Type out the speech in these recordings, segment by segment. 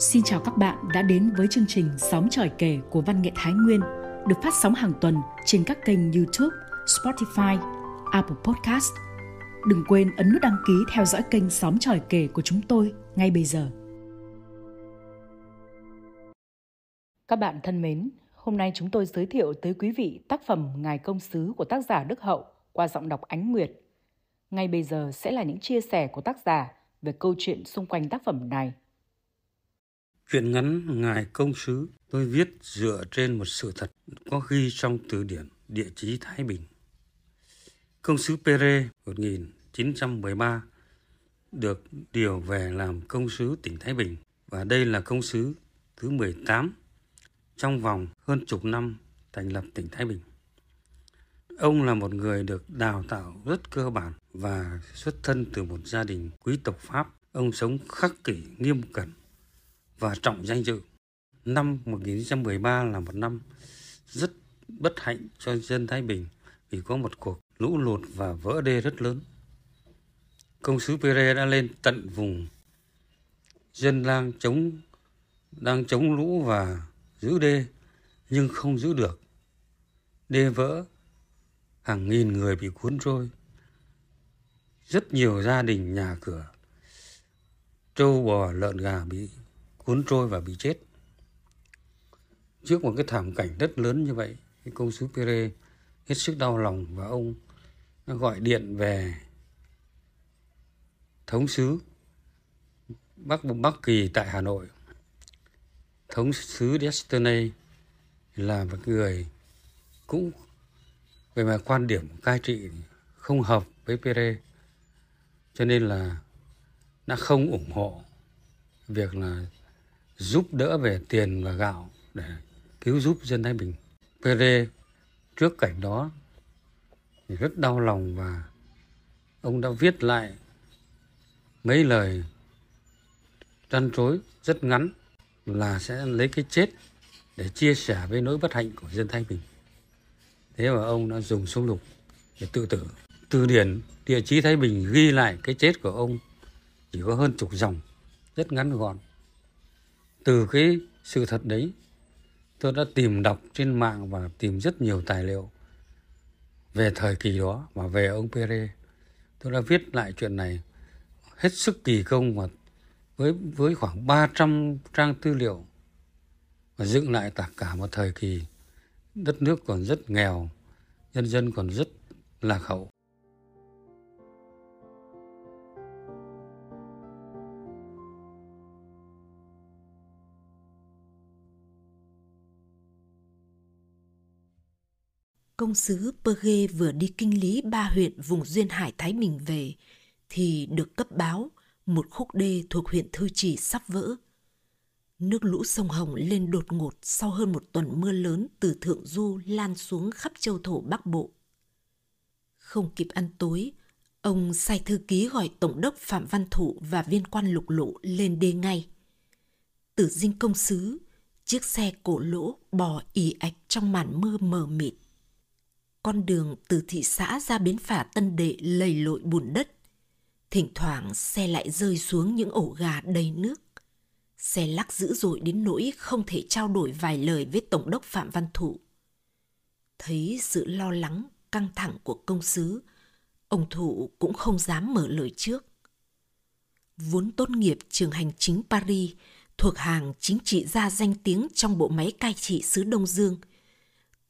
Xin chào các bạn đã đến với chương trình Sóng tròi kể của Văn nghệ Thái Nguyên được phát sóng hàng tuần trên các kênh YouTube, Spotify, Apple Podcast. Đừng quên ấn nút đăng ký theo dõi kênh Sóng tròi kể của chúng tôi ngay bây giờ. Các bạn thân mến, hôm nay chúng tôi giới thiệu tới quý vị tác phẩm Ngài Công Sứ của tác giả Đức Hậu qua giọng đọc Ánh Nguyệt. Ngay bây giờ sẽ là những chia sẻ của tác giả về câu chuyện xung quanh tác phẩm này. Chuyện ngắn Ngài Công Sứ tôi viết dựa trên một sự thật có ghi trong từ điển địa chí Thái Bình. Công sứ Pere 1913 được điều về làm công sứ tỉnh Thái Bình và đây là công sứ thứ 18 trong vòng hơn chục năm thành lập tỉnh Thái Bình. Ông là một người được đào tạo rất cơ bản và xuất thân từ một gia đình quý tộc Pháp. Ông sống khắc kỷ, nghiêm cẩn và trọng danh dự. Năm 1913 là một năm rất bất hạnh cho dân Thái Bình vì có một cuộc lũ lụt và vỡ đê rất lớn. Công sứ Pere đã lên tận vùng dân đang chống đang chống lũ và giữ đê nhưng không giữ được. Đê vỡ, hàng nghìn người bị cuốn trôi. Rất nhiều gia đình nhà cửa, trâu bò lợn gà bị cuốn trôi và bị chết. Trước một cái thảm cảnh rất lớn như vậy, cái công sứ Pere hết sức đau lòng và ông gọi điện về thống sứ Bắc Bắc Kỳ tại Hà Nội. Thống sứ Destiny là một người cũng về mặt quan điểm cai trị không hợp với Pere cho nên là đã không ủng hộ việc là giúp đỡ về tiền và gạo để cứu giúp dân Thái Bình. Pere trước cảnh đó thì rất đau lòng và ông đã viết lại mấy lời trăn trối rất ngắn là sẽ lấy cái chết để chia sẻ với nỗi bất hạnh của dân Thái Bình. Thế mà ông đã dùng súng lục để tự tử. Từ điển địa chí Thái Bình ghi lại cái chết của ông chỉ có hơn chục dòng, rất ngắn gọn từ cái sự thật đấy tôi đã tìm đọc trên mạng và tìm rất nhiều tài liệu về thời kỳ đó và về ông Pere. Tôi đã viết lại chuyện này hết sức kỳ công và với với khoảng 300 trang tư liệu và dựng lại tất cả một thời kỳ đất nước còn rất nghèo, nhân dân còn rất lạc hậu. Công sứ Perge vừa đi kinh lý ba huyện vùng duyên hải Thái Bình về thì được cấp báo một khúc đê thuộc huyện Thư Trì sắp vỡ. Nước lũ sông Hồng lên đột ngột sau hơn một tuần mưa lớn từ Thượng Du lan xuống khắp châu thổ Bắc Bộ. Không kịp ăn tối, ông sai thư ký gọi Tổng đốc Phạm Văn Thụ và viên quan lục lộ lên đê ngay. Từ dinh công sứ, chiếc xe cổ lỗ bò ì ạch trong màn mưa mờ mịt con đường từ thị xã ra bến phà Tân Đệ lầy lội bùn đất. Thỉnh thoảng xe lại rơi xuống những ổ gà đầy nước. Xe lắc dữ dội đến nỗi không thể trao đổi vài lời với Tổng đốc Phạm Văn Thụ. Thấy sự lo lắng, căng thẳng của công sứ, ông Thụ cũng không dám mở lời trước. Vốn tốt nghiệp trường hành chính Paris, thuộc hàng chính trị gia danh tiếng trong bộ máy cai trị xứ Đông Dương –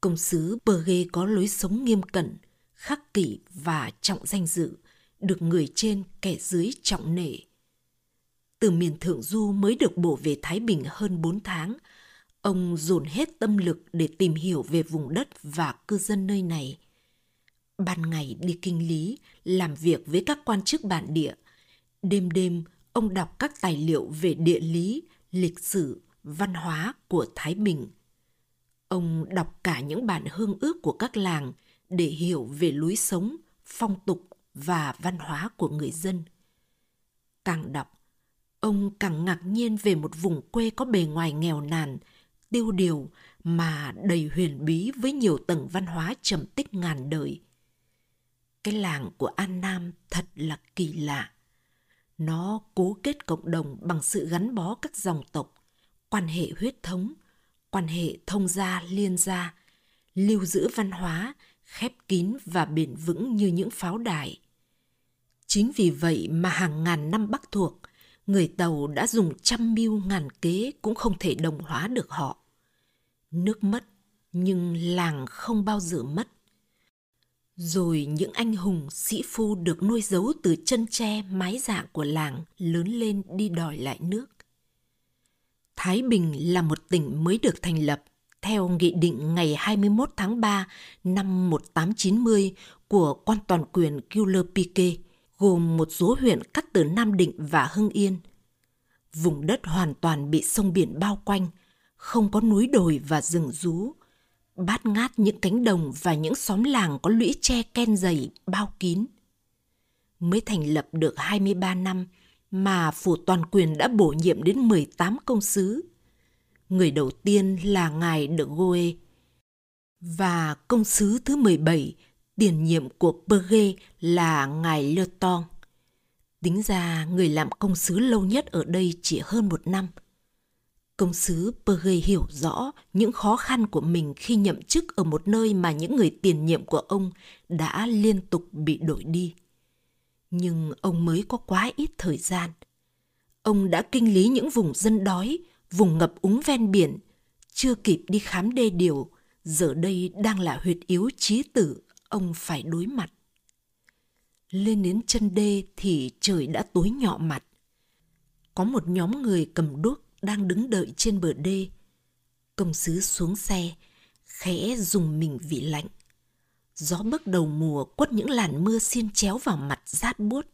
Công sứ bờ ghê có lối sống nghiêm cẩn, khắc kỷ và trọng danh dự, được người trên kẻ dưới trọng nể. Từ miền Thượng Du mới được bổ về Thái Bình hơn 4 tháng, ông dồn hết tâm lực để tìm hiểu về vùng đất và cư dân nơi này. Ban ngày đi kinh lý, làm việc với các quan chức bản địa. Đêm đêm, ông đọc các tài liệu về địa lý, lịch sử, văn hóa của Thái Bình – Ông đọc cả những bản hương ước của các làng để hiểu về lối sống, phong tục và văn hóa của người dân. Càng đọc, ông càng ngạc nhiên về một vùng quê có bề ngoài nghèo nàn, tiêu điều mà đầy huyền bí với nhiều tầng văn hóa trầm tích ngàn đời. Cái làng của An Nam thật là kỳ lạ. Nó cố kết cộng đồng bằng sự gắn bó các dòng tộc, quan hệ huyết thống, quan hệ thông gia liên gia, lưu giữ văn hóa, khép kín và bền vững như những pháo đài. Chính vì vậy mà hàng ngàn năm Bắc thuộc, người Tàu đã dùng trăm mưu ngàn kế cũng không thể đồng hóa được họ. Nước mất, nhưng làng không bao giờ mất. Rồi những anh hùng sĩ phu được nuôi giấu từ chân tre mái dạng của làng lớn lên đi đòi lại nước. Thái Bình là một tỉnh mới được thành lập theo nghị định ngày 21 tháng 3 năm 1890 của quan toàn quyền Guller Piquet, gồm một số huyện cắt từ Nam Định và Hưng Yên. Vùng đất hoàn toàn bị sông biển bao quanh, không có núi đồi và rừng rú, bát ngát những cánh đồng và những xóm làng có lũy tre ken dày bao kín. Mới thành lập được 23 năm mà phủ toàn quyền đã bổ nhiệm đến 18 công sứ. Người đầu tiên là ngài de Goe và công sứ thứ 17 tiền nhiệm của Pergue là ngài Le Tong. Tính ra người làm công sứ lâu nhất ở đây chỉ hơn một năm – Công sứ Perge hiểu rõ những khó khăn của mình khi nhậm chức ở một nơi mà những người tiền nhiệm của ông đã liên tục bị đổi đi. Nhưng ông mới có quá ít thời gian. Ông đã kinh lý những vùng dân đói, vùng ngập úng ven biển, chưa kịp đi khám đê điều, giờ đây đang là huyệt yếu chí tử ông phải đối mặt. Lên đến chân đê thì trời đã tối nhọ mặt. Có một nhóm người cầm đuốc đang đứng đợi trên bờ đê. Công sứ xuống xe, khẽ dùng mình vì lạnh. Gió bấc đầu mùa quất những làn mưa xiên chéo vào mặt rát buốt.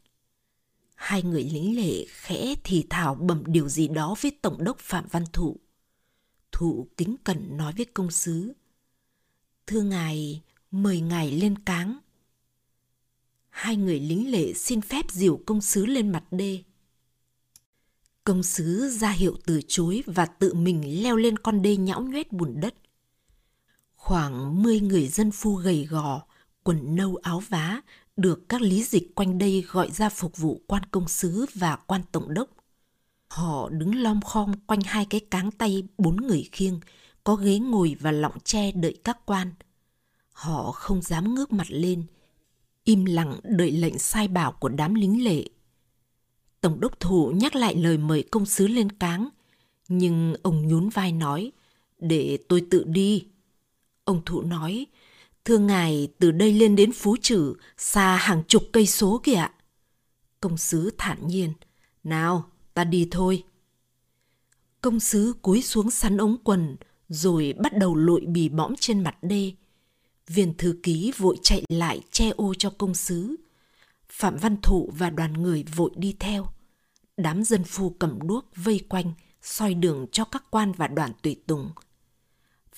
Hai người lính lệ khẽ thì thào bẩm điều gì đó với Tổng đốc Phạm Văn Thụ. Thụ kính cẩn nói với công sứ. Thưa ngài, mời ngài lên cáng. Hai người lính lệ xin phép dìu công sứ lên mặt đê. Công sứ ra hiệu từ chối và tự mình leo lên con đê nhão nhoét bùn đất. Khoảng 10 người dân phu gầy gò, quần nâu áo vá, được các lý dịch quanh đây gọi ra phục vụ quan công sứ và quan tổng đốc. Họ đứng lom khom quanh hai cái cáng tay bốn người khiêng, có ghế ngồi và lọng tre đợi các quan. Họ không dám ngước mặt lên, im lặng đợi lệnh sai bảo của đám lính lệ Tổng đốc thủ nhắc lại lời mời công sứ lên cáng, nhưng ông nhún vai nói, để tôi tự đi. Ông thụ nói, thưa ngài từ đây lên đến Phú Trử, xa hàng chục cây số kìa ạ. Công sứ thản nhiên, nào, ta đi thôi. Công sứ cúi xuống sắn ống quần, rồi bắt đầu lội bì bõm trên mặt đê. Viên thư ký vội chạy lại che ô cho công sứ. Phạm Văn Thụ và đoàn người vội đi theo. Đám dân phu cầm đuốc vây quanh, soi đường cho các quan và đoàn tùy tùng.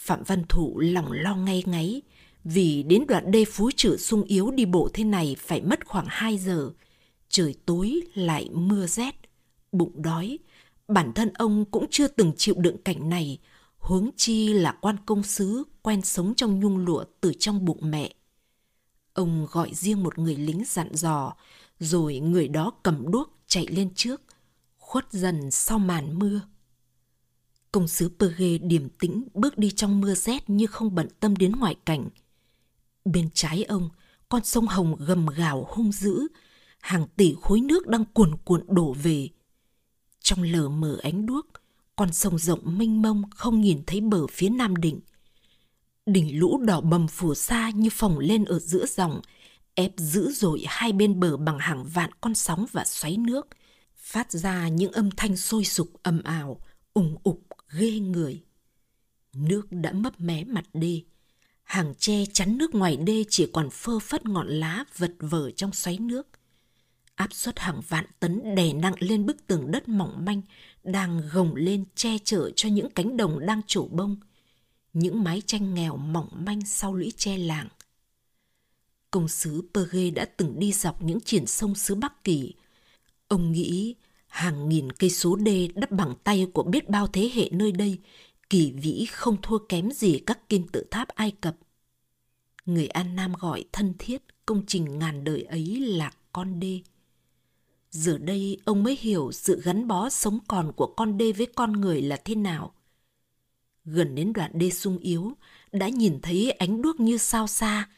Phạm Văn Thụ lòng lo ngay ngáy, vì đến đoạn đê phú trừ sung yếu đi bộ thế này phải mất khoảng 2 giờ. Trời tối lại mưa rét, bụng đói. Bản thân ông cũng chưa từng chịu đựng cảnh này, huống chi là quan công sứ quen sống trong nhung lụa từ trong bụng mẹ. Ông gọi riêng một người lính dặn dò, rồi người đó cầm đuốc chạy lên trước khuất dần sau màn mưa. Công sứ Perge điềm tĩnh bước đi trong mưa rét như không bận tâm đến ngoại cảnh. Bên trái ông, con sông Hồng gầm gào hung dữ, hàng tỷ khối nước đang cuồn cuộn đổ về. Trong lờ mờ ánh đuốc, con sông rộng mênh mông không nhìn thấy bờ phía Nam đỉnh Đỉnh lũ đỏ bầm phủ xa như phồng lên ở giữa dòng, ép dữ dội hai bên bờ bằng hàng vạn con sóng và xoáy nước – phát ra những âm thanh sôi sục ầm ào, ủng ục ghê người. Nước đã mấp mé mặt đê, hàng tre chắn nước ngoài đê chỉ còn phơ phất ngọn lá vật vờ trong xoáy nước. Áp suất hàng vạn tấn đè nặng lên bức tường đất mỏng manh đang gồng lên che chở cho những cánh đồng đang trổ bông, những mái tranh nghèo mỏng manh sau lũy tre làng. Công sứ Perge đã từng đi dọc những triển sông xứ Bắc Kỳ, Ông nghĩ hàng nghìn cây số đê đắp bằng tay của biết bao thế hệ nơi đây kỳ vĩ không thua kém gì các kim tự tháp Ai Cập. Người An Nam gọi thân thiết công trình ngàn đời ấy là con đê. Giờ đây ông mới hiểu sự gắn bó sống còn của con đê với con người là thế nào. Gần đến đoạn đê sung yếu, đã nhìn thấy ánh đuốc như sao xa,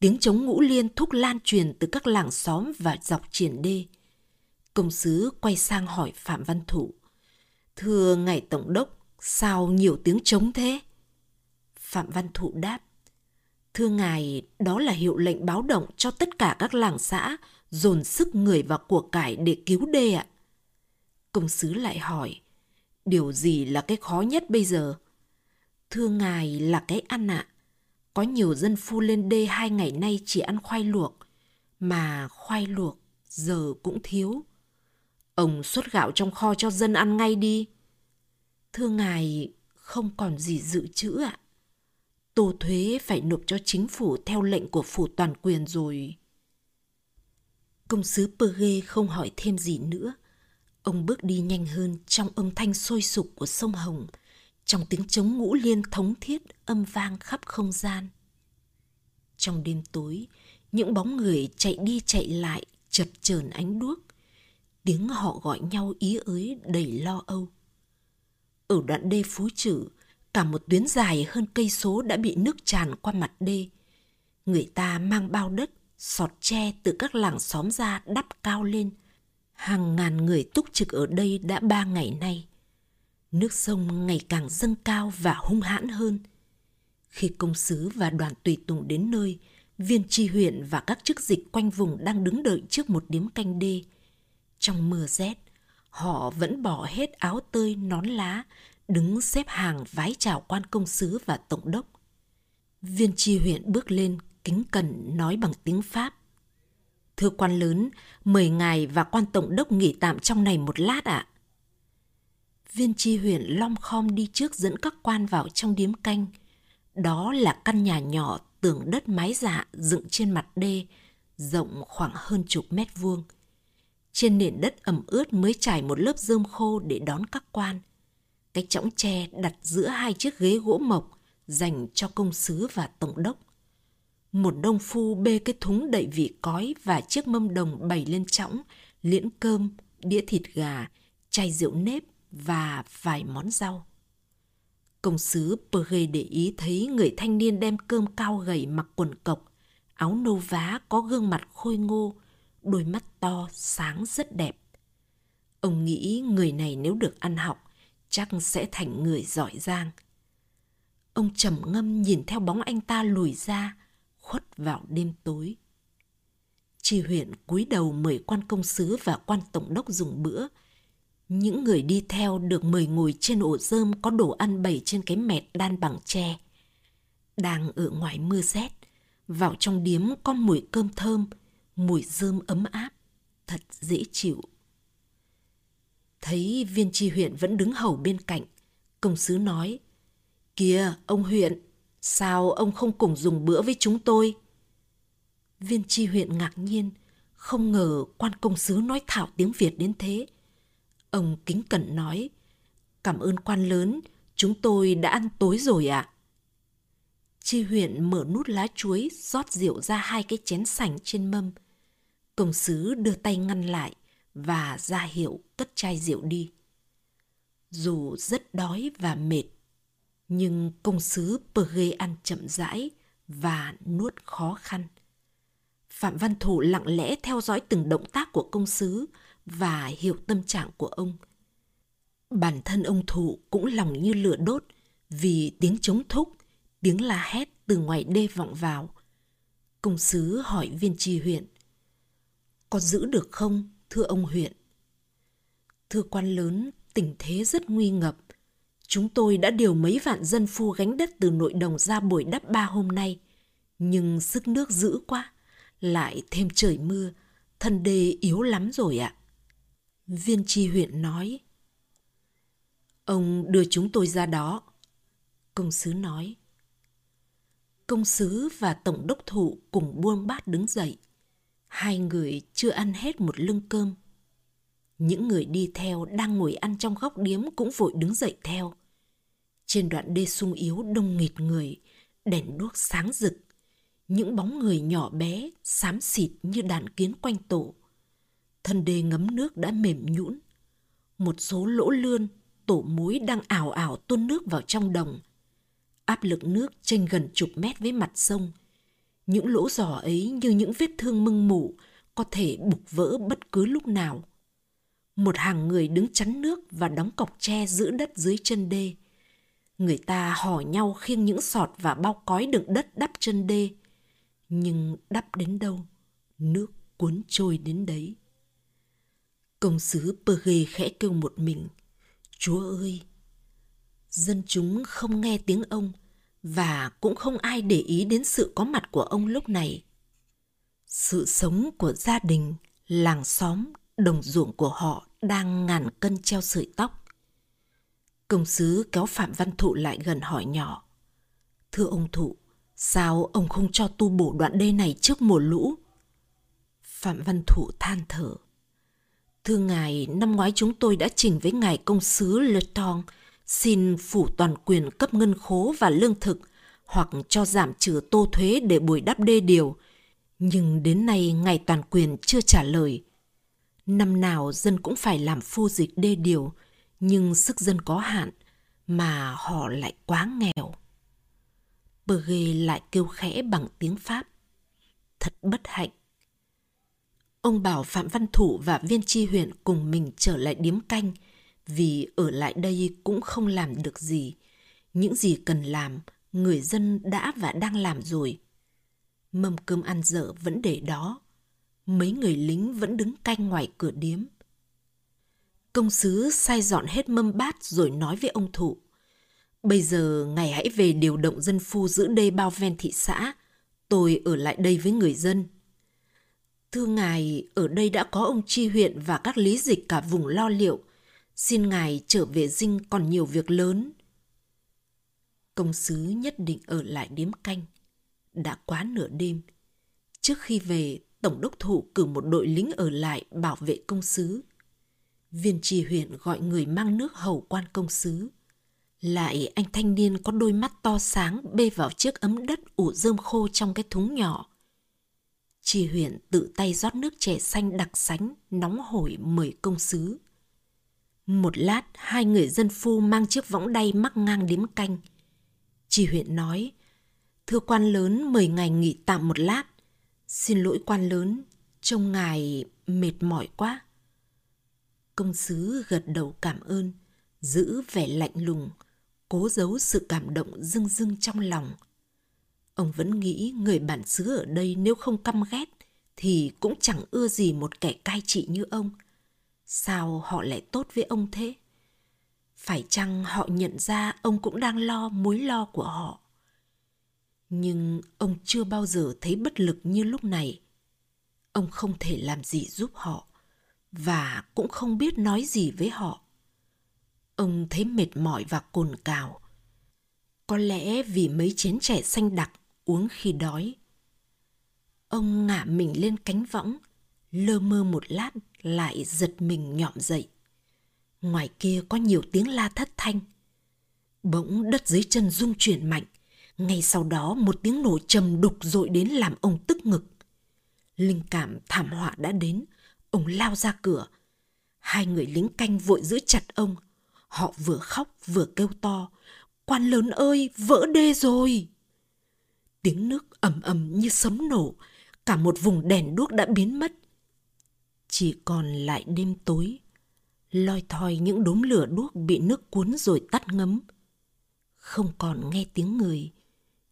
tiếng trống ngũ liên thúc lan truyền từ các làng xóm và dọc triển đê. Công sứ quay sang hỏi Phạm Văn Thụ. Thưa ngài Tổng đốc, sao nhiều tiếng trống thế? Phạm Văn Thụ đáp. Thưa ngài, đó là hiệu lệnh báo động cho tất cả các làng xã dồn sức người và của cải để cứu đê ạ. Công sứ lại hỏi, điều gì là cái khó nhất bây giờ? Thưa ngài là cái ăn ạ. Có nhiều dân phu lên đê hai ngày nay chỉ ăn khoai luộc, mà khoai luộc giờ cũng thiếu. Ông xuất gạo trong kho cho dân ăn ngay đi. Thưa ngài, không còn gì dự trữ ạ. Tô thuế phải nộp cho chính phủ theo lệnh của phủ toàn quyền rồi. Công sứ Perge không hỏi thêm gì nữa. Ông bước đi nhanh hơn trong âm thanh sôi sục của sông Hồng, trong tiếng trống ngũ liên thống thiết âm vang khắp không gian. Trong đêm tối, những bóng người chạy đi chạy lại chập chờn ánh đuốc. Tiếng họ gọi nhau ý ới đầy lo âu. Ở đoạn đê Phú trữ cả một tuyến dài hơn cây số đã bị nước tràn qua mặt đê. Người ta mang bao đất, sọt tre từ các làng xóm ra đắp cao lên. Hàng ngàn người túc trực ở đây đã ba ngày nay. Nước sông ngày càng dâng cao và hung hãn hơn. Khi công sứ và đoàn tùy tùng đến nơi, viên tri huyện và các chức dịch quanh vùng đang đứng đợi trước một điếm canh đê. Trong mưa rét, họ vẫn bỏ hết áo tơi nón lá, đứng xếp hàng vái chào quan công sứ và tổng đốc. Viên tri huyện bước lên, kính cẩn nói bằng tiếng Pháp. Thưa quan lớn, mời ngài và quan tổng đốc nghỉ tạm trong này một lát ạ. À. Viên tri huyện lom khom đi trước dẫn các quan vào trong điếm canh. Đó là căn nhà nhỏ tường đất mái dạ dựng trên mặt đê, rộng khoảng hơn chục mét vuông. Trên nền đất ẩm ướt mới trải một lớp rơm khô để đón các quan. Cái chõng tre đặt giữa hai chiếc ghế gỗ mộc dành cho công sứ và tổng đốc. Một đông phu bê cái thúng đậy vị cói và chiếc mâm đồng bày lên chõng, liễn cơm, đĩa thịt gà, chai rượu nếp và vài món rau. Công sứ Perre để ý thấy người thanh niên đem cơm cao gầy mặc quần cộc, áo nâu vá có gương mặt khôi ngô, đôi mắt to, sáng rất đẹp. Ông nghĩ người này nếu được ăn học, chắc sẽ thành người giỏi giang. Ông trầm ngâm nhìn theo bóng anh ta lùi ra, khuất vào đêm tối. Tri huyện cúi đầu mời quan công sứ và quan tổng đốc dùng bữa, những người đi theo được mời ngồi trên ổ rơm có đồ ăn bày trên cái mẹt đan bằng tre. Đang ở ngoài mưa rét, vào trong điếm có mùi cơm thơm, mùi rơm ấm áp, thật dễ chịu. Thấy viên tri huyện vẫn đứng hầu bên cạnh, công sứ nói, Kìa, ông huyện, sao ông không cùng dùng bữa với chúng tôi? Viên tri huyện ngạc nhiên, không ngờ quan công sứ nói thạo tiếng Việt đến thế. Ông kính cẩn nói, cảm ơn quan lớn, chúng tôi đã ăn tối rồi ạ. À. Chi huyện mở nút lá chuối, rót rượu ra hai cái chén sành trên mâm. Công sứ đưa tay ngăn lại và ra hiệu cất chai rượu đi. Dù rất đói và mệt, nhưng công sứ Perge ăn chậm rãi và nuốt khó khăn. Phạm Văn Thủ lặng lẽ theo dõi từng động tác của công sứ và hiểu tâm trạng của ông. Bản thân ông Thụ cũng lòng như lửa đốt vì tiếng chống thúc, tiếng la hét từ ngoài đê vọng vào. Công sứ hỏi viên tri huyện. Có giữ được không, thưa ông huyện? Thưa quan lớn, tình thế rất nguy ngập. Chúng tôi đã điều mấy vạn dân phu gánh đất từ nội đồng ra buổi đắp ba hôm nay. Nhưng sức nước dữ quá, lại thêm trời mưa, thân đê yếu lắm rồi ạ. Viên tri huyện nói. Ông đưa chúng tôi ra đó. Công sứ nói. Công sứ và tổng đốc thụ cùng buông bát đứng dậy. Hai người chưa ăn hết một lưng cơm. Những người đi theo đang ngồi ăn trong góc điếm cũng vội đứng dậy theo. Trên đoạn đê sung yếu đông nghịt người, đèn đuốc sáng rực. Những bóng người nhỏ bé, xám xịt như đàn kiến quanh tổ Thân đê ngấm nước đã mềm nhũn. Một số lỗ lươn, tổ muối đang ảo ảo tuôn nước vào trong đồng. Áp lực nước chênh gần chục mét với mặt sông. Những lỗ giỏ ấy như những vết thương mưng mủ, có thể bục vỡ bất cứ lúc nào. Một hàng người đứng chắn nước và đóng cọc tre giữ đất dưới chân đê. Người ta hò nhau khiêng những sọt và bao cói đựng đất đắp chân đê. Nhưng đắp đến đâu, nước cuốn trôi đến đấy. Công sứ Perge khẽ kêu một mình. Chúa ơi! Dân chúng không nghe tiếng ông và cũng không ai để ý đến sự có mặt của ông lúc này. Sự sống của gia đình, làng xóm, đồng ruộng của họ đang ngàn cân treo sợi tóc. Công sứ kéo Phạm Văn Thụ lại gần hỏi nhỏ. Thưa ông Thụ, sao ông không cho tu bổ đoạn đê này trước mùa lũ? Phạm Văn Thụ than thở. Thưa ngài, năm ngoái chúng tôi đã trình với ngài công sứ Le Tong xin phủ toàn quyền cấp ngân khố và lương thực hoặc cho giảm trừ tô thuế để bồi đắp đê điều. Nhưng đến nay ngài toàn quyền chưa trả lời. Năm nào dân cũng phải làm phu dịch đê điều, nhưng sức dân có hạn, mà họ lại quá nghèo. Bờ lại kêu khẽ bằng tiếng Pháp. Thật bất hạnh. Ông bảo Phạm Văn Thủ và viên tri huyện cùng mình trở lại điếm canh, vì ở lại đây cũng không làm được gì. Những gì cần làm, người dân đã và đang làm rồi. Mâm cơm ăn dở vẫn để đó. Mấy người lính vẫn đứng canh ngoài cửa điếm. Công sứ sai dọn hết mâm bát rồi nói với ông thụ. Bây giờ ngài hãy về điều động dân phu giữ đê bao ven thị xã. Tôi ở lại đây với người dân. Thưa ngài, ở đây đã có ông tri huyện và các lý dịch cả vùng lo liệu. Xin ngài trở về dinh còn nhiều việc lớn. Công sứ nhất định ở lại điếm canh. Đã quá nửa đêm. Trước khi về, Tổng đốc thủ cử một đội lính ở lại bảo vệ công sứ. Viên trì huyện gọi người mang nước hầu quan công sứ. Lại anh thanh niên có đôi mắt to sáng bê vào chiếc ấm đất ủ rơm khô trong cái thúng nhỏ. Trì huyện tự tay rót nước chè xanh đặc sánh, nóng hổi mời công sứ. Một lát, hai người dân phu mang chiếc võng đay mắc ngang điếm canh. Chỉ huyện nói, Thưa quan lớn, mời ngài nghỉ tạm một lát. Xin lỗi quan lớn, trông ngài mệt mỏi quá. Công sứ gật đầu cảm ơn, giữ vẻ lạnh lùng, cố giấu sự cảm động dưng dưng trong lòng. Ông vẫn nghĩ người bản xứ ở đây nếu không căm ghét thì cũng chẳng ưa gì một kẻ cai trị như ông. Sao họ lại tốt với ông thế? Phải chăng họ nhận ra ông cũng đang lo mối lo của họ? Nhưng ông chưa bao giờ thấy bất lực như lúc này. Ông không thể làm gì giúp họ và cũng không biết nói gì với họ. Ông thấy mệt mỏi và cồn cào. Có lẽ vì mấy chén trẻ xanh đặc uống khi đói. Ông ngả mình lên cánh võng, lơ mơ một lát lại giật mình nhọm dậy. Ngoài kia có nhiều tiếng la thất thanh. Bỗng đất dưới chân rung chuyển mạnh, ngay sau đó một tiếng nổ trầm đục dội đến làm ông tức ngực. Linh cảm thảm họa đã đến, ông lao ra cửa. Hai người lính canh vội giữ chặt ông. Họ vừa khóc vừa kêu to. Quan lớn ơi, vỡ đê rồi! Tiếng nước ầm ầm như sấm nổ, cả một vùng đèn đuốc đã biến mất. Chỉ còn lại đêm tối, loi thoi những đốm lửa đuốc bị nước cuốn rồi tắt ngấm. Không còn nghe tiếng người,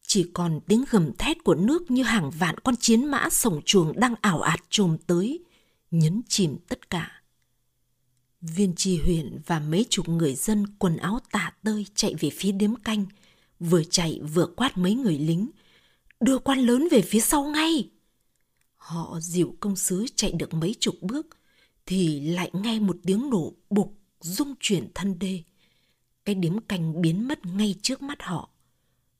chỉ còn tiếng gầm thét của nước như hàng vạn con chiến mã sổng chuồng đang ảo ạt trồm tới, nhấn chìm tất cả. Viên tri huyện và mấy chục người dân quần áo tả tơi chạy về phía điếm canh, vừa chạy vừa quát mấy người lính. Đưa quan lớn về phía sau ngay! Họ dịu công sứ chạy được mấy chục bước, thì lại nghe một tiếng nổ bục rung chuyển thân đê. Cái điếm canh biến mất ngay trước mắt họ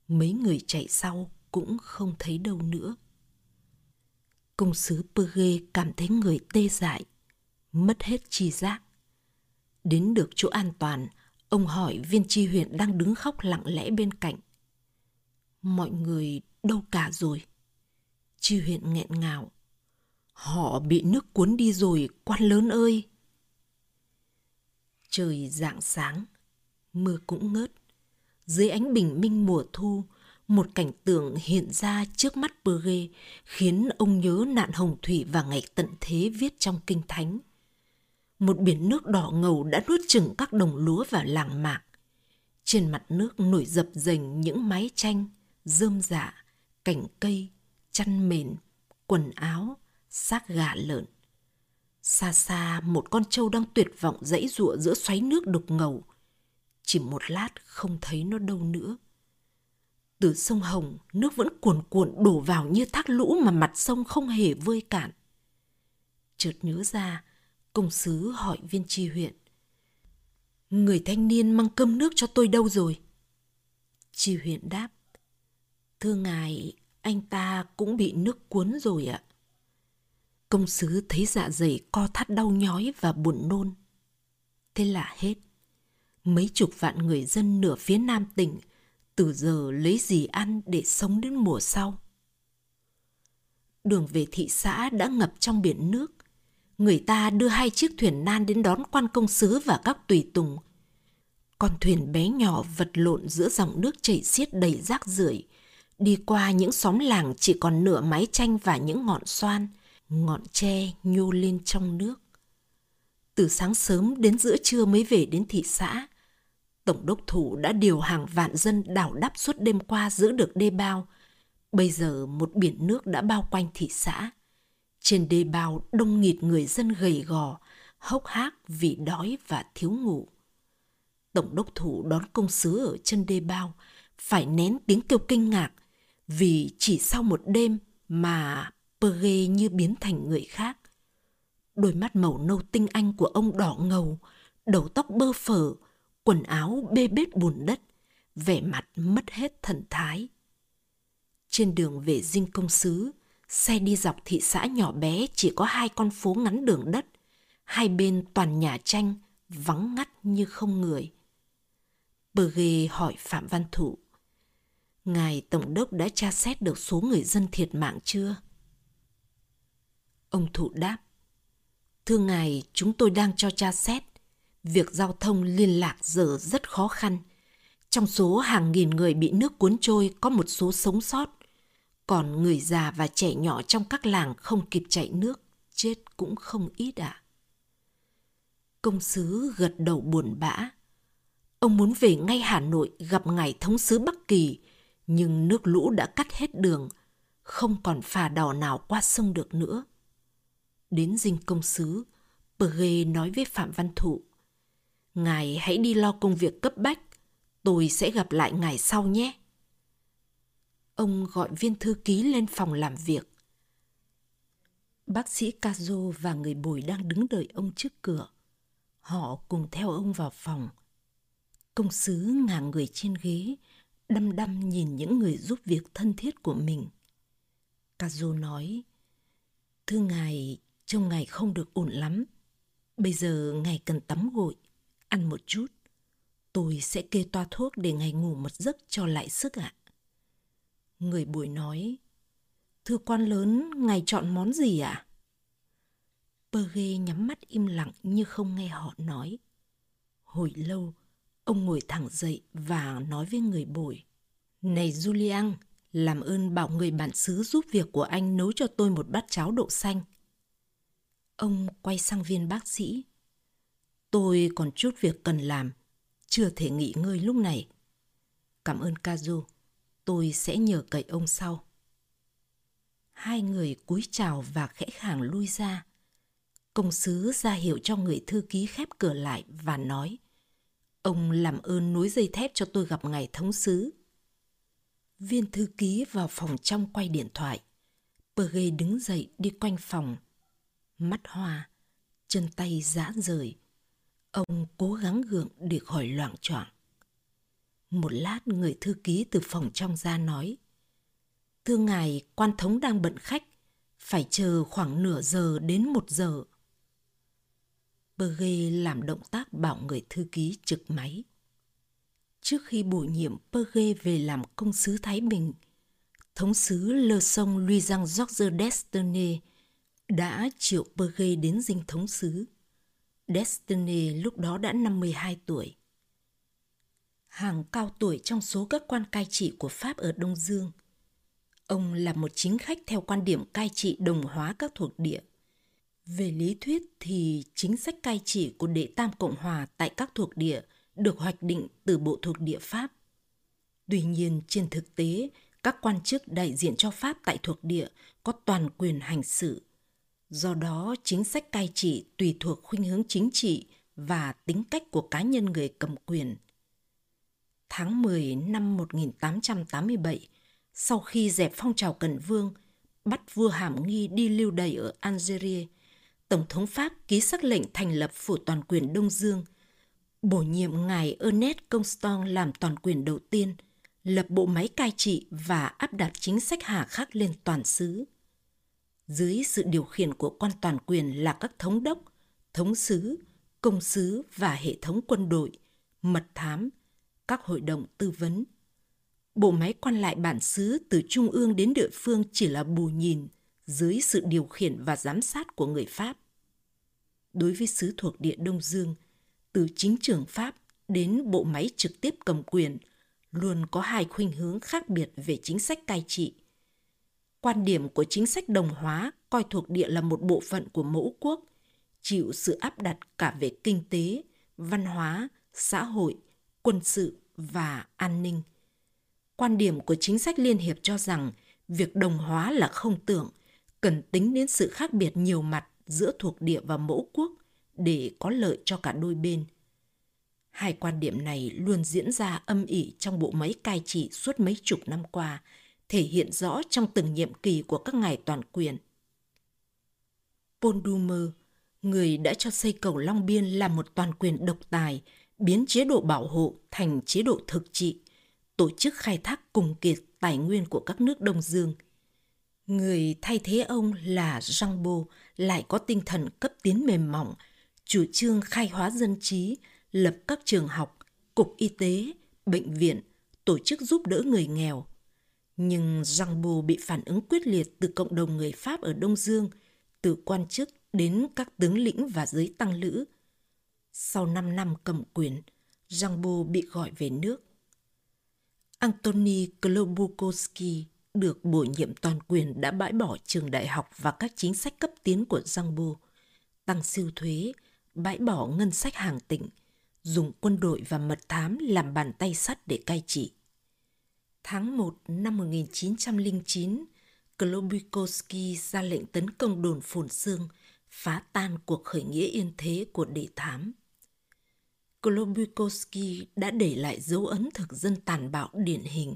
mấy người chạy sau cũng không thấy đâu nữa. Công sứ Perge cảm thấy người tê dại, mất hết chi giác. Đến được chỗ an toàn, ông hỏi viên tri huyện đang đứng khóc lặng lẽ bên cạnh. Mọi người đâu cả rồi? Tri huyện nghẹn ngào. Họ bị nước cuốn đi rồi, quan lớn ơi! Trời rạng sáng, mưa cũng ngớt. Dưới ánh bình minh mùa thu, một cảnh tượng hiện ra trước mắt bơ ghê khiến ông nhớ nạn hồng thủy và ngày tận thế viết trong kinh thánh. Một biển nước đỏ ngầu đã nuốt chừng các đồng lúa và làng mạc. Trên mặt nước nổi dập dềnh những mái tranh, rơm dạ, cảnh cây, chăn mền, quần áo, xác gà lợn. Xa xa một con trâu đang tuyệt vọng dãy giụa giữa xoáy nước đục ngầu. Chỉ một lát không thấy nó đâu nữa. Từ sông Hồng, nước vẫn cuồn cuộn đổ vào như thác lũ mà mặt sông không hề vơi cạn. Chợt nhớ ra, công sứ hỏi viên tri huyện. Người thanh niên mang cơm nước cho tôi đâu rồi? Tri huyện đáp. Thưa ngài, anh ta cũng bị nước cuốn rồi ạ. Công sứ thấy dạ dày co thắt đau nhói và buồn nôn. Thế là hết. Mấy chục vạn người dân nửa phía nam tỉnh từ giờ lấy gì ăn để sống đến mùa sau. Đường về thị xã đã ngập trong biển nước. Người ta đưa hai chiếc thuyền nan đến đón quan công sứ và các tùy tùng. Con thuyền bé nhỏ vật lộn giữa dòng nước chảy xiết đầy rác rưởi, đi qua những xóm làng chỉ còn nửa mái tranh và những ngọn xoan, ngọn tre nhô lên trong nước. Từ sáng sớm đến giữa trưa mới về đến thị xã. Tổng đốc thủ đã điều hàng vạn dân đảo đắp suốt đêm qua giữ được đê bao. Bây giờ một biển nước đã bao quanh thị xã. Trên đê bao đông nghịt người dân gầy gò, hốc hác vì đói và thiếu ngủ. Tổng đốc thủ đón công sứ ở chân đê bao, phải nén tiếng kêu kinh ngạc vì chỉ sau một đêm mà Perge như biến thành người khác. Đôi mắt màu nâu tinh anh của ông đỏ ngầu, đầu tóc bơ phờ, quần áo bê bết bùn đất, vẻ mặt mất hết thần thái. Trên đường về dinh công sứ, xe đi dọc thị xã nhỏ bé chỉ có hai con phố ngắn đường đất, hai bên toàn nhà tranh, vắng ngắt như không người. Bờ ghê hỏi Phạm Văn Thụ, Ngài Tổng đốc đã tra xét được số người dân thiệt mạng chưa? Ông Thụ đáp, Thưa Ngài, chúng tôi đang cho tra xét việc giao thông liên lạc giờ rất khó khăn. Trong số hàng nghìn người bị nước cuốn trôi có một số sống sót, còn người già và trẻ nhỏ trong các làng không kịp chạy nước, chết cũng không ít ạ. À. Công sứ gật đầu buồn bã. Ông muốn về ngay Hà Nội gặp ngài thống sứ Bắc Kỳ, nhưng nước lũ đã cắt hết đường, không còn phà đò nào qua sông được nữa. Đến dinh công sứ, Pere nói với Phạm Văn Thụ. Ngài hãy đi lo công việc cấp bách. Tôi sẽ gặp lại ngài sau nhé. Ông gọi viên thư ký lên phòng làm việc. Bác sĩ Kazo và người bồi đang đứng đợi ông trước cửa. Họ cùng theo ông vào phòng. Công sứ ngả người trên ghế, đăm đăm nhìn những người giúp việc thân thiết của mình. Kazo nói, Thưa ngài, trông ngài không được ổn lắm. Bây giờ ngài cần tắm gội ăn một chút. Tôi sẽ kê toa thuốc để ngày ngủ một giấc cho lại sức ạ. Người buổi nói, Thưa quan lớn, ngài chọn món gì ạ? À? ghê nhắm mắt im lặng như không nghe họ nói. Hồi lâu, ông ngồi thẳng dậy và nói với người bồi. Này Julian, làm ơn bảo người bản xứ giúp việc của anh nấu cho tôi một bát cháo đậu xanh. Ông quay sang viên bác sĩ. Tôi còn chút việc cần làm, chưa thể nghỉ ngơi lúc này. Cảm ơn Kazu, tôi sẽ nhờ cậy ông sau. Hai người cúi chào và khẽ khàng lui ra. Công sứ ra hiệu cho người thư ký khép cửa lại và nói Ông làm ơn nối dây thép cho tôi gặp ngài thống sứ. Viên thư ký vào phòng trong quay điện thoại. Perge đứng dậy đi quanh phòng. Mắt hoa, chân tay giã rời Ông cố gắng gượng để khỏi loạn choạng. Một lát người thư ký từ phòng trong ra nói. Thưa ngài, quan thống đang bận khách, phải chờ khoảng nửa giờ đến một giờ. Perge làm động tác bảo người thư ký trực máy. Trước khi bổ nhiệm Perge về làm công sứ Thái Bình, thống sứ Lơ sông Luy Giang George Destiny đã triệu Perge đến dinh thống sứ. Destiny lúc đó đã 52 tuổi. Hàng cao tuổi trong số các quan cai trị của Pháp ở Đông Dương. Ông là một chính khách theo quan điểm cai trị đồng hóa các thuộc địa. Về lý thuyết thì chính sách cai trị của đệ tam Cộng Hòa tại các thuộc địa được hoạch định từ bộ thuộc địa Pháp. Tuy nhiên trên thực tế, các quan chức đại diện cho Pháp tại thuộc địa có toàn quyền hành xử. Do đó, chính sách cai trị tùy thuộc khuynh hướng chính trị và tính cách của cá nhân người cầm quyền. Tháng 10 năm 1887, sau khi dẹp phong trào Cần Vương, bắt vua Hàm Nghi đi lưu đày ở Algeria, Tổng thống Pháp ký sắc lệnh thành lập phủ toàn quyền Đông Dương, bổ nhiệm ngài Ernest Constant làm toàn quyền đầu tiên, lập bộ máy cai trị và áp đặt chính sách hà khắc lên toàn xứ. Dưới sự điều khiển của quan toàn quyền là các thống đốc, thống sứ, công sứ và hệ thống quân đội, mật thám, các hội đồng tư vấn. Bộ máy quan lại bản xứ từ trung ương đến địa phương chỉ là bù nhìn dưới sự điều khiển và giám sát của người Pháp. Đối với xứ thuộc địa Đông Dương, từ chính trường Pháp đến bộ máy trực tiếp cầm quyền – luôn có hai khuynh hướng khác biệt về chính sách cai trị. Quan điểm của chính sách đồng hóa coi thuộc địa là một bộ phận của mẫu quốc, chịu sự áp đặt cả về kinh tế, văn hóa, xã hội, quân sự và an ninh. Quan điểm của chính sách liên hiệp cho rằng việc đồng hóa là không tưởng, cần tính đến sự khác biệt nhiều mặt giữa thuộc địa và mẫu quốc để có lợi cho cả đôi bên. Hai quan điểm này luôn diễn ra âm ỉ trong bộ máy cai trị suốt mấy chục năm qua, thể hiện rõ trong từng nhiệm kỳ của các ngài toàn quyền. Paul Dumer, người đã cho xây cầu Long Biên là một toàn quyền độc tài, biến chế độ bảo hộ thành chế độ thực trị, tổ chức khai thác cùng kiệt tài nguyên của các nước Đông Dương. Người thay thế ông là Jean lại có tinh thần cấp tiến mềm mỏng, chủ trương khai hóa dân trí, lập các trường học, cục y tế, bệnh viện, tổ chức giúp đỡ người nghèo. Nhưng Bô bị phản ứng quyết liệt từ cộng đồng người Pháp ở Đông Dương, từ quan chức đến các tướng lĩnh và giới tăng lữ. Sau 5 năm cầm quyền, Bô bị gọi về nước. Antony Klobukowski được bổ nhiệm toàn quyền đã bãi bỏ trường đại học và các chính sách cấp tiến của Bô, tăng siêu thuế, bãi bỏ ngân sách hàng tỉnh, dùng quân đội và mật thám làm bàn tay sắt để cai trị. Tháng 1 năm 1909, Klobukowski ra lệnh tấn công đồn Phồn Sương, phá tan cuộc khởi nghĩa yên thế của đệ thám. Klobukowski đã để lại dấu ấn thực dân tàn bạo điển hình.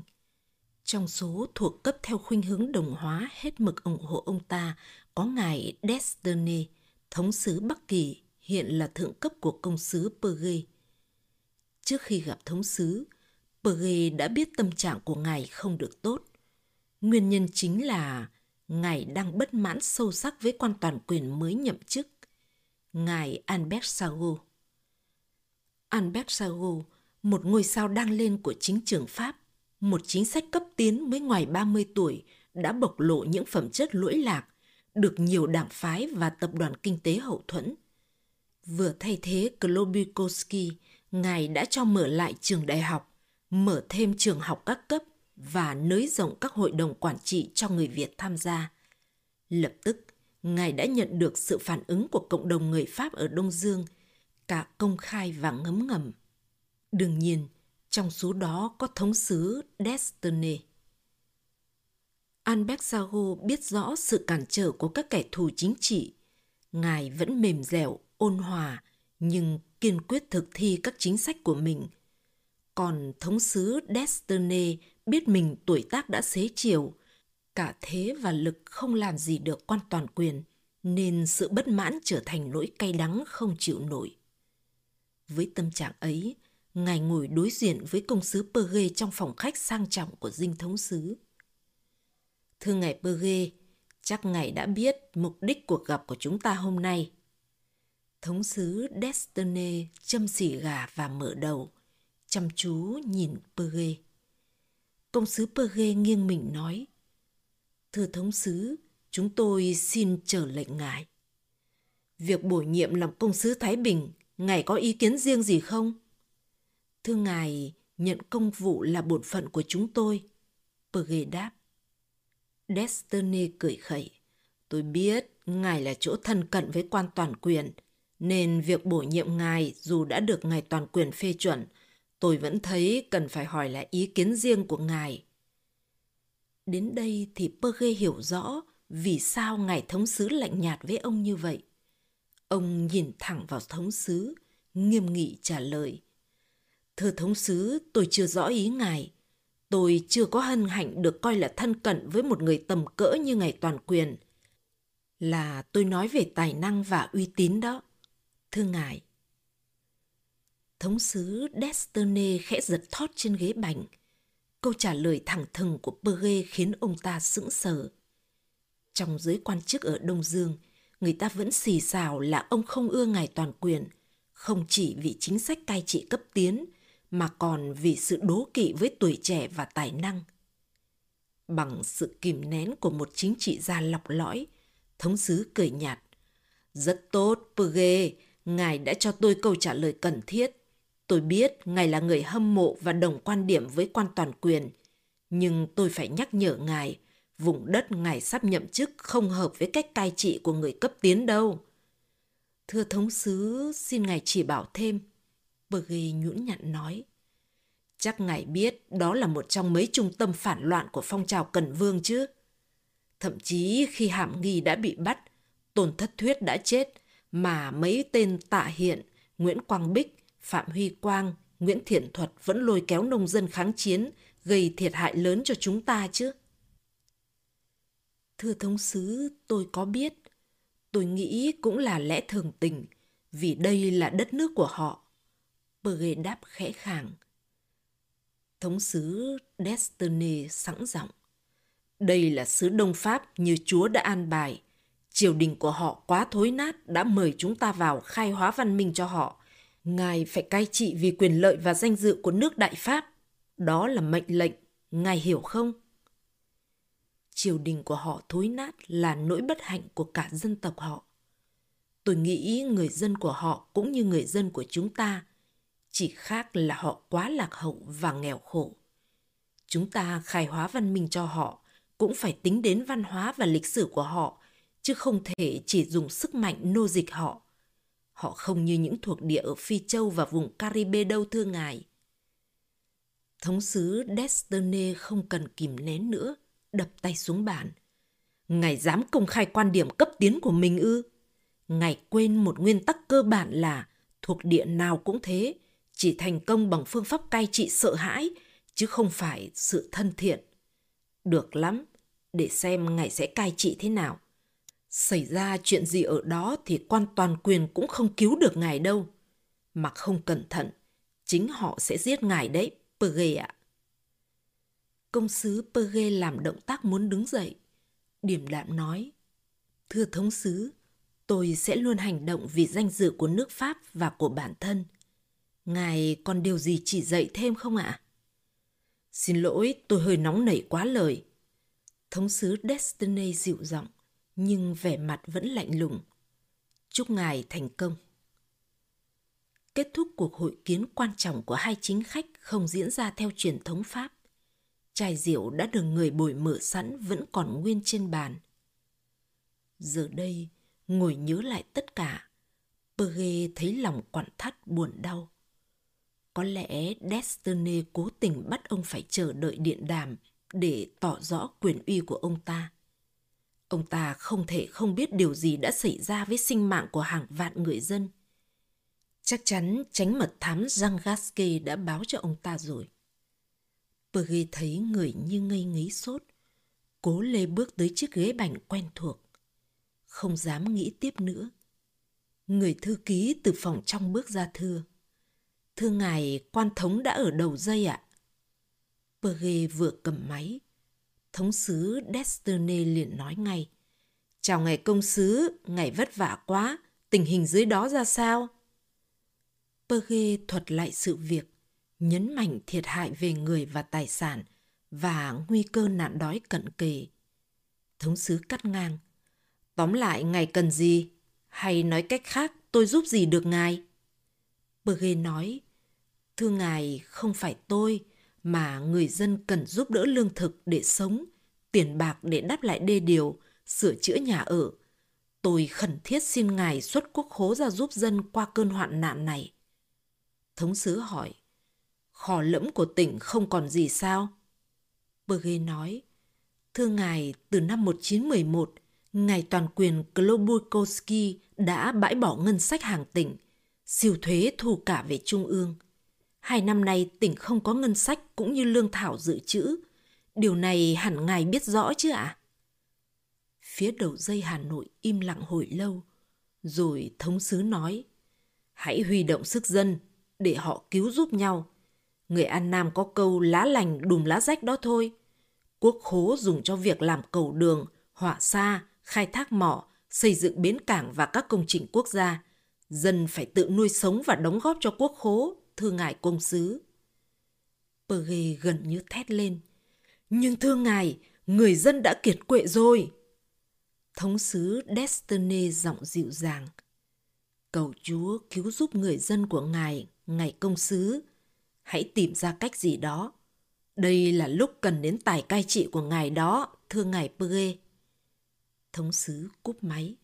Trong số thuộc cấp theo khuynh hướng đồng hóa hết mực ủng hộ ông ta có ngài Destiny, thống sứ Bắc Kỳ, hiện là thượng cấp của công sứ Perge. Trước khi gặp thống sứ, Perge đã biết tâm trạng của ngài không được tốt. Nguyên nhân chính là ngài đang bất mãn sâu sắc với quan toàn quyền mới nhậm chức, ngài Albert Sago. Albert Sago, một ngôi sao đang lên của chính trường Pháp, một chính sách cấp tiến mới ngoài 30 tuổi đã bộc lộ những phẩm chất lỗi lạc, được nhiều đảng phái và tập đoàn kinh tế hậu thuẫn. Vừa thay thế Klobikowski, Ngài đã cho mở lại trường đại học, mở thêm trường học các cấp và nới rộng các hội đồng quản trị cho người Việt tham gia. Lập tức, Ngài đã nhận được sự phản ứng của cộng đồng người Pháp ở Đông Dương, cả công khai và ngấm ngầm. Đương nhiên, trong số đó có thống sứ Destiny. Albert Sago biết rõ sự cản trở của các kẻ thù chính trị. Ngài vẫn mềm dẻo, ôn hòa, nhưng kiên quyết thực thi các chính sách của mình. Còn thống sứ Destiny biết mình tuổi tác đã xế chiều, cả thế và lực không làm gì được quan toàn quyền, nên sự bất mãn trở thành nỗi cay đắng không chịu nổi. Với tâm trạng ấy, ngài ngồi đối diện với công sứ Perge trong phòng khách sang trọng của dinh thống sứ. Thưa ngài Perge, chắc ngài đã biết mục đích cuộc gặp của chúng ta hôm nay – Thống sứ Destiny châm xỉ gà và mở đầu, chăm chú nhìn Perge. Công sứ Perge nghiêng mình nói, Thưa thống sứ, chúng tôi xin chờ lệnh ngài. Việc bổ nhiệm làm công sứ Thái Bình, ngài có ý kiến riêng gì không? Thưa ngài, nhận công vụ là bổn phận của chúng tôi. Perge đáp. Destiny cười khẩy. Tôi biết ngài là chỗ thân cận với quan toàn quyền, nên việc bổ nhiệm ngài dù đã được ngài toàn quyền phê chuẩn, tôi vẫn thấy cần phải hỏi lại ý kiến riêng của ngài. Đến đây thì Perge hiểu rõ vì sao ngài thống sứ lạnh nhạt với ông như vậy. Ông nhìn thẳng vào thống sứ, nghiêm nghị trả lời. Thưa thống sứ, tôi chưa rõ ý ngài. Tôi chưa có hân hạnh được coi là thân cận với một người tầm cỡ như ngài toàn quyền. Là tôi nói về tài năng và uy tín đó. Thưa ngài. Thống sứ Destiny khẽ giật thót trên ghế bành. Câu trả lời thẳng thừng của Perge khiến ông ta sững sờ. Trong giới quan chức ở Đông Dương, người ta vẫn xì xào là ông không ưa ngài toàn quyền, không chỉ vì chính sách cai trị cấp tiến, mà còn vì sự đố kỵ với tuổi trẻ và tài năng. Bằng sự kìm nén của một chính trị gia lọc lõi, thống sứ cười nhạt. Rất tốt, Puge, ngài đã cho tôi câu trả lời cần thiết. Tôi biết ngài là người hâm mộ và đồng quan điểm với quan toàn quyền, nhưng tôi phải nhắc nhở ngài, vùng đất ngài sắp nhậm chức không hợp với cách cai trị của người cấp tiến đâu. Thưa thống sứ, xin ngài chỉ bảo thêm. Berge nhũn nhặn nói. Chắc ngài biết đó là một trong mấy trung tâm phản loạn của phong trào Cần Vương chứ. Thậm chí khi Hàm Nghi đã bị bắt, Tôn Thất Thuyết đã chết, mà mấy tên Tạ Hiện, Nguyễn Quang Bích, Phạm Huy Quang, Nguyễn Thiện Thuật vẫn lôi kéo nông dân kháng chiến, gây thiệt hại lớn cho chúng ta chứ. Thưa thống sứ, tôi có biết. Tôi nghĩ cũng là lẽ thường tình, vì đây là đất nước của họ. Berge đáp khẽ khàng. Thống sứ Destiny sẵn giọng. Đây là sứ Đông Pháp như Chúa đã an bài. Triều đình của họ quá thối nát đã mời chúng ta vào khai hóa văn minh cho họ. Ngài phải cai trị vì quyền lợi và danh dự của nước Đại Pháp. Đó là mệnh lệnh, ngài hiểu không? Triều đình của họ thối nát là nỗi bất hạnh của cả dân tộc họ. Tôi nghĩ người dân của họ cũng như người dân của chúng ta chỉ khác là họ quá lạc hậu và nghèo khổ. Chúng ta khai hóa văn minh cho họ cũng phải tính đến văn hóa và lịch sử của họ, chứ không thể chỉ dùng sức mạnh nô dịch họ. Họ không như những thuộc địa ở Phi Châu và vùng Caribe đâu thưa ngài. Thống sứ Destiny không cần kìm nén nữa, đập tay xuống bàn. Ngài dám công khai quan điểm cấp tiến của mình ư? Ngài quên một nguyên tắc cơ bản là thuộc địa nào cũng thế, chỉ thành công bằng phương pháp cai trị sợ hãi, chứ không phải sự thân thiện. Được lắm, để xem ngài sẽ cai trị thế nào. Xảy ra chuyện gì ở đó thì quan toàn quyền cũng không cứu được ngài đâu. Mà không cẩn thận, chính họ sẽ giết ngài đấy, Perge ạ. Công sứ Perge làm động tác muốn đứng dậy. Điểm đạm nói, Thưa thống sứ, tôi sẽ luôn hành động vì danh dự của nước Pháp và của bản thân – Ngài còn điều gì chỉ dạy thêm không ạ? Xin lỗi, tôi hơi nóng nảy quá lời. Thống sứ Destiny dịu giọng, nhưng vẻ mặt vẫn lạnh lùng. Chúc ngài thành công. Kết thúc cuộc hội kiến quan trọng của hai chính khách không diễn ra theo truyền thống Pháp. Chai rượu đã được người bồi mở sẵn vẫn còn nguyên trên bàn. Giờ đây, ngồi nhớ lại tất cả, Perge thấy lòng quặn thắt buồn đau. Có lẽ Destiny cố tình bắt ông phải chờ đợi điện đàm để tỏ rõ quyền uy của ông ta. Ông ta không thể không biết điều gì đã xảy ra với sinh mạng của hàng vạn người dân. Chắc chắn tránh mật thám Jean Gasquet đã báo cho ông ta rồi. Perry thấy người như ngây ngấy sốt, cố lê bước tới chiếc ghế bành quen thuộc. Không dám nghĩ tiếp nữa. Người thư ký từ phòng trong bước ra thưa. Thưa ngài, quan thống đã ở đầu dây ạ. À? vừa cầm máy. Thống sứ Destiny liền nói ngay. Chào ngài công sứ, ngài vất vả quá, tình hình dưới đó ra sao? Perge thuật lại sự việc, nhấn mạnh thiệt hại về người và tài sản và nguy cơ nạn đói cận kề. Thống sứ cắt ngang. Tóm lại, ngài cần gì? Hay nói cách khác, tôi giúp gì được ngài? Perge nói, thưa ngài, không phải tôi, mà người dân cần giúp đỡ lương thực để sống, tiền bạc để đáp lại đê điều, sửa chữa nhà ở. Tôi khẩn thiết xin ngài xuất quốc khố ra giúp dân qua cơn hoạn nạn này. Thống sứ hỏi, kho lẫm của tỉnh không còn gì sao? Berger nói, thưa ngài, từ năm 1911, ngài toàn quyền Globukowski đã bãi bỏ ngân sách hàng tỉnh, siêu thuế thu cả về trung ương. Hai năm nay tỉnh không có ngân sách cũng như lương thảo dự trữ. Điều này hẳn ngài biết rõ chứ ạ? À? Phía đầu dây Hà Nội im lặng hồi lâu, rồi thống sứ nói, hãy huy động sức dân để họ cứu giúp nhau. Người An Nam có câu lá lành đùm lá rách đó thôi. Quốc khố dùng cho việc làm cầu đường, hỏa xa, khai thác mỏ, xây dựng bến cảng và các công trình quốc gia. Dân phải tự nuôi sống và đóng góp cho quốc khố, thưa ngài công sứ. Perge gần như thét lên. Nhưng thưa ngài, người dân đã kiệt quệ rồi. Thống sứ Destiny giọng dịu dàng. Cầu Chúa cứu giúp người dân của ngài, ngài công sứ. Hãy tìm ra cách gì đó. Đây là lúc cần đến tài cai trị của ngài đó, thưa ngài Perge. Thống sứ cúp máy.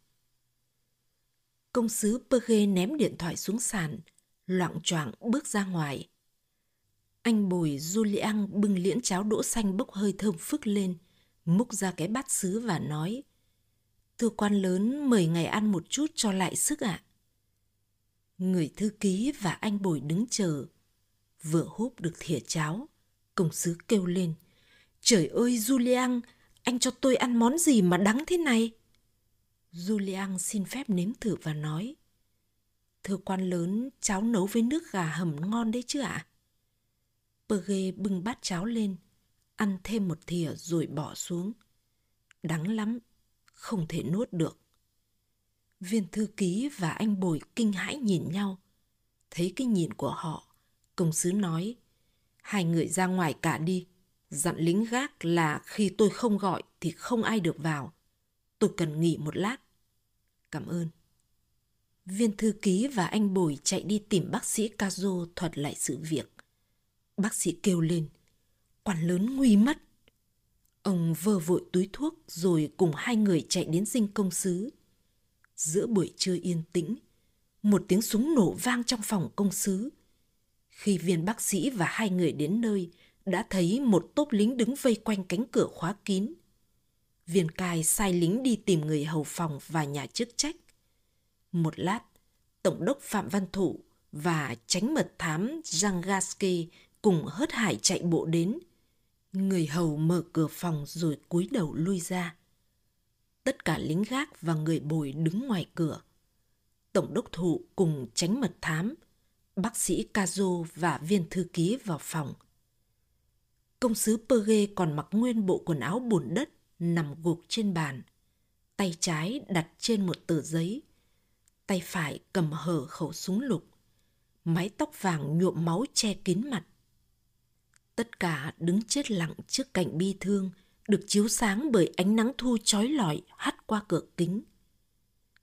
Công sứ Perge ném điện thoại xuống sàn, loạn choạng bước ra ngoài. Anh bồi Julian bưng liễn cháo đỗ xanh bốc hơi thơm phức lên, múc ra cái bát sứ và nói Thưa quan lớn mời ngài ăn một chút cho lại sức ạ. À. Người thư ký và anh bồi đứng chờ. Vừa húp được thìa cháo, công sứ kêu lên Trời ơi Julian, anh cho tôi ăn món gì mà đắng thế này? Julian xin phép nếm thử và nói Thưa quan lớn, cháo nấu với nước gà hầm ngon đấy chứ ạ? À? Perge bưng bát cháo lên, ăn thêm một thìa rồi bỏ xuống. Đắng lắm, không thể nuốt được. Viên thư ký và anh bồi kinh hãi nhìn nhau. Thấy cái nhìn của họ, công sứ nói, hai người ra ngoài cả đi. Dặn lính gác là khi tôi không gọi thì không ai được vào. Tôi cần nghỉ một lát. Cảm ơn. Viên thư ký và anh Bồi chạy đi tìm bác sĩ Kazo thuật lại sự việc. Bác sĩ kêu lên. Quản lớn nguy mất. Ông vơ vội túi thuốc rồi cùng hai người chạy đến dinh công sứ. Giữa buổi trưa yên tĩnh, một tiếng súng nổ vang trong phòng công sứ. Khi viên bác sĩ và hai người đến nơi, đã thấy một tốp lính đứng vây quanh cánh cửa khóa kín. Viên cai sai lính đi tìm người hầu phòng và nhà chức trách. Một lát, Tổng đốc Phạm Văn Thụ và tránh mật thám Zangaski cùng hớt hải chạy bộ đến. Người hầu mở cửa phòng rồi cúi đầu lui ra. Tất cả lính gác và người bồi đứng ngoài cửa. Tổng đốc thụ cùng tránh mật thám, bác sĩ Kazo và viên thư ký vào phòng. Công sứ Perge còn mặc nguyên bộ quần áo bùn đất, nằm gục trên bàn. Tay trái đặt trên một tờ giấy. Tay phải cầm hở khẩu súng lục. Mái tóc vàng nhuộm máu che kín mặt. Tất cả đứng chết lặng trước cảnh bi thương, được chiếu sáng bởi ánh nắng thu chói lọi hắt qua cửa kính.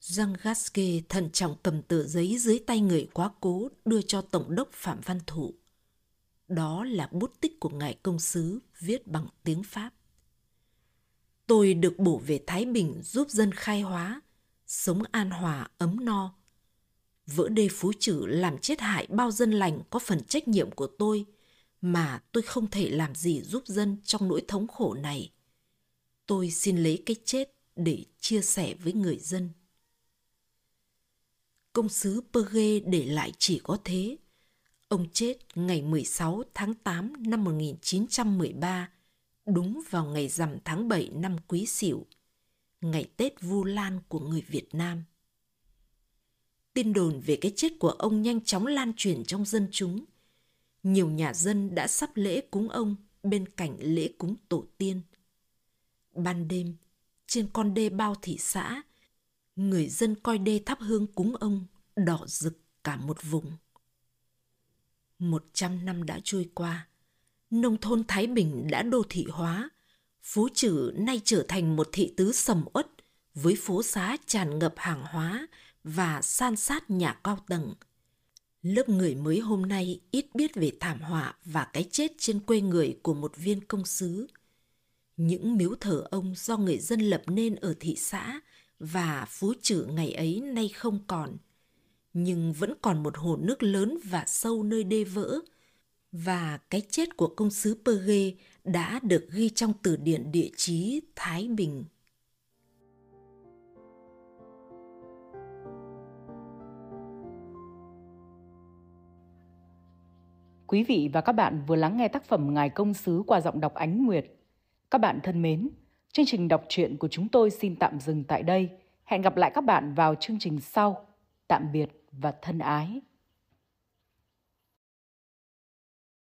Jean Gasque thận trọng cầm tờ giấy dưới tay người quá cố đưa cho Tổng đốc Phạm Văn Thụ. Đó là bút tích của ngài công sứ viết bằng tiếng Pháp. Tôi được bổ về Thái Bình giúp dân khai hóa, sống an hòa ấm no. Vỡ đê phú trừ làm chết hại bao dân lành có phần trách nhiệm của tôi mà tôi không thể làm gì giúp dân trong nỗi thống khổ này. Tôi xin lấy cái chết để chia sẻ với người dân. Công sứ Perge để lại chỉ có thế. Ông chết ngày 16 tháng 8 năm 1913, đúng vào ngày rằm tháng 7 năm Quý Sửu, ngày Tết Vu Lan của người Việt Nam. Tin đồn về cái chết của ông nhanh chóng lan truyền trong dân chúng. Nhiều nhà dân đã sắp lễ cúng ông bên cạnh lễ cúng tổ tiên. Ban đêm, trên con đê bao thị xã, người dân coi đê thắp hương cúng ông đỏ rực cả một vùng. Một trăm năm đã trôi qua, nông thôn Thái Bình đã đô thị hóa, Phú chữ nay trở thành một thị tứ sầm uất với phố xá tràn ngập hàng hóa và san sát nhà cao tầng. Lớp người mới hôm nay ít biết về thảm họa và cái chết trên quê người của một viên công sứ. Những miếu thờ ông do người dân lập nên ở thị xã và phú trừ ngày ấy nay không còn. Nhưng vẫn còn một hồ nước lớn và sâu nơi đê vỡ. Và cái chết của công sứ Perge đã được ghi trong từ điển địa chí Thái Bình. Quý vị và các bạn vừa lắng nghe tác phẩm Ngài Công Sứ qua giọng đọc Ánh Nguyệt. Các bạn thân mến, chương trình đọc truyện của chúng tôi xin tạm dừng tại đây. Hẹn gặp lại các bạn vào chương trình sau. Tạm biệt và thân ái.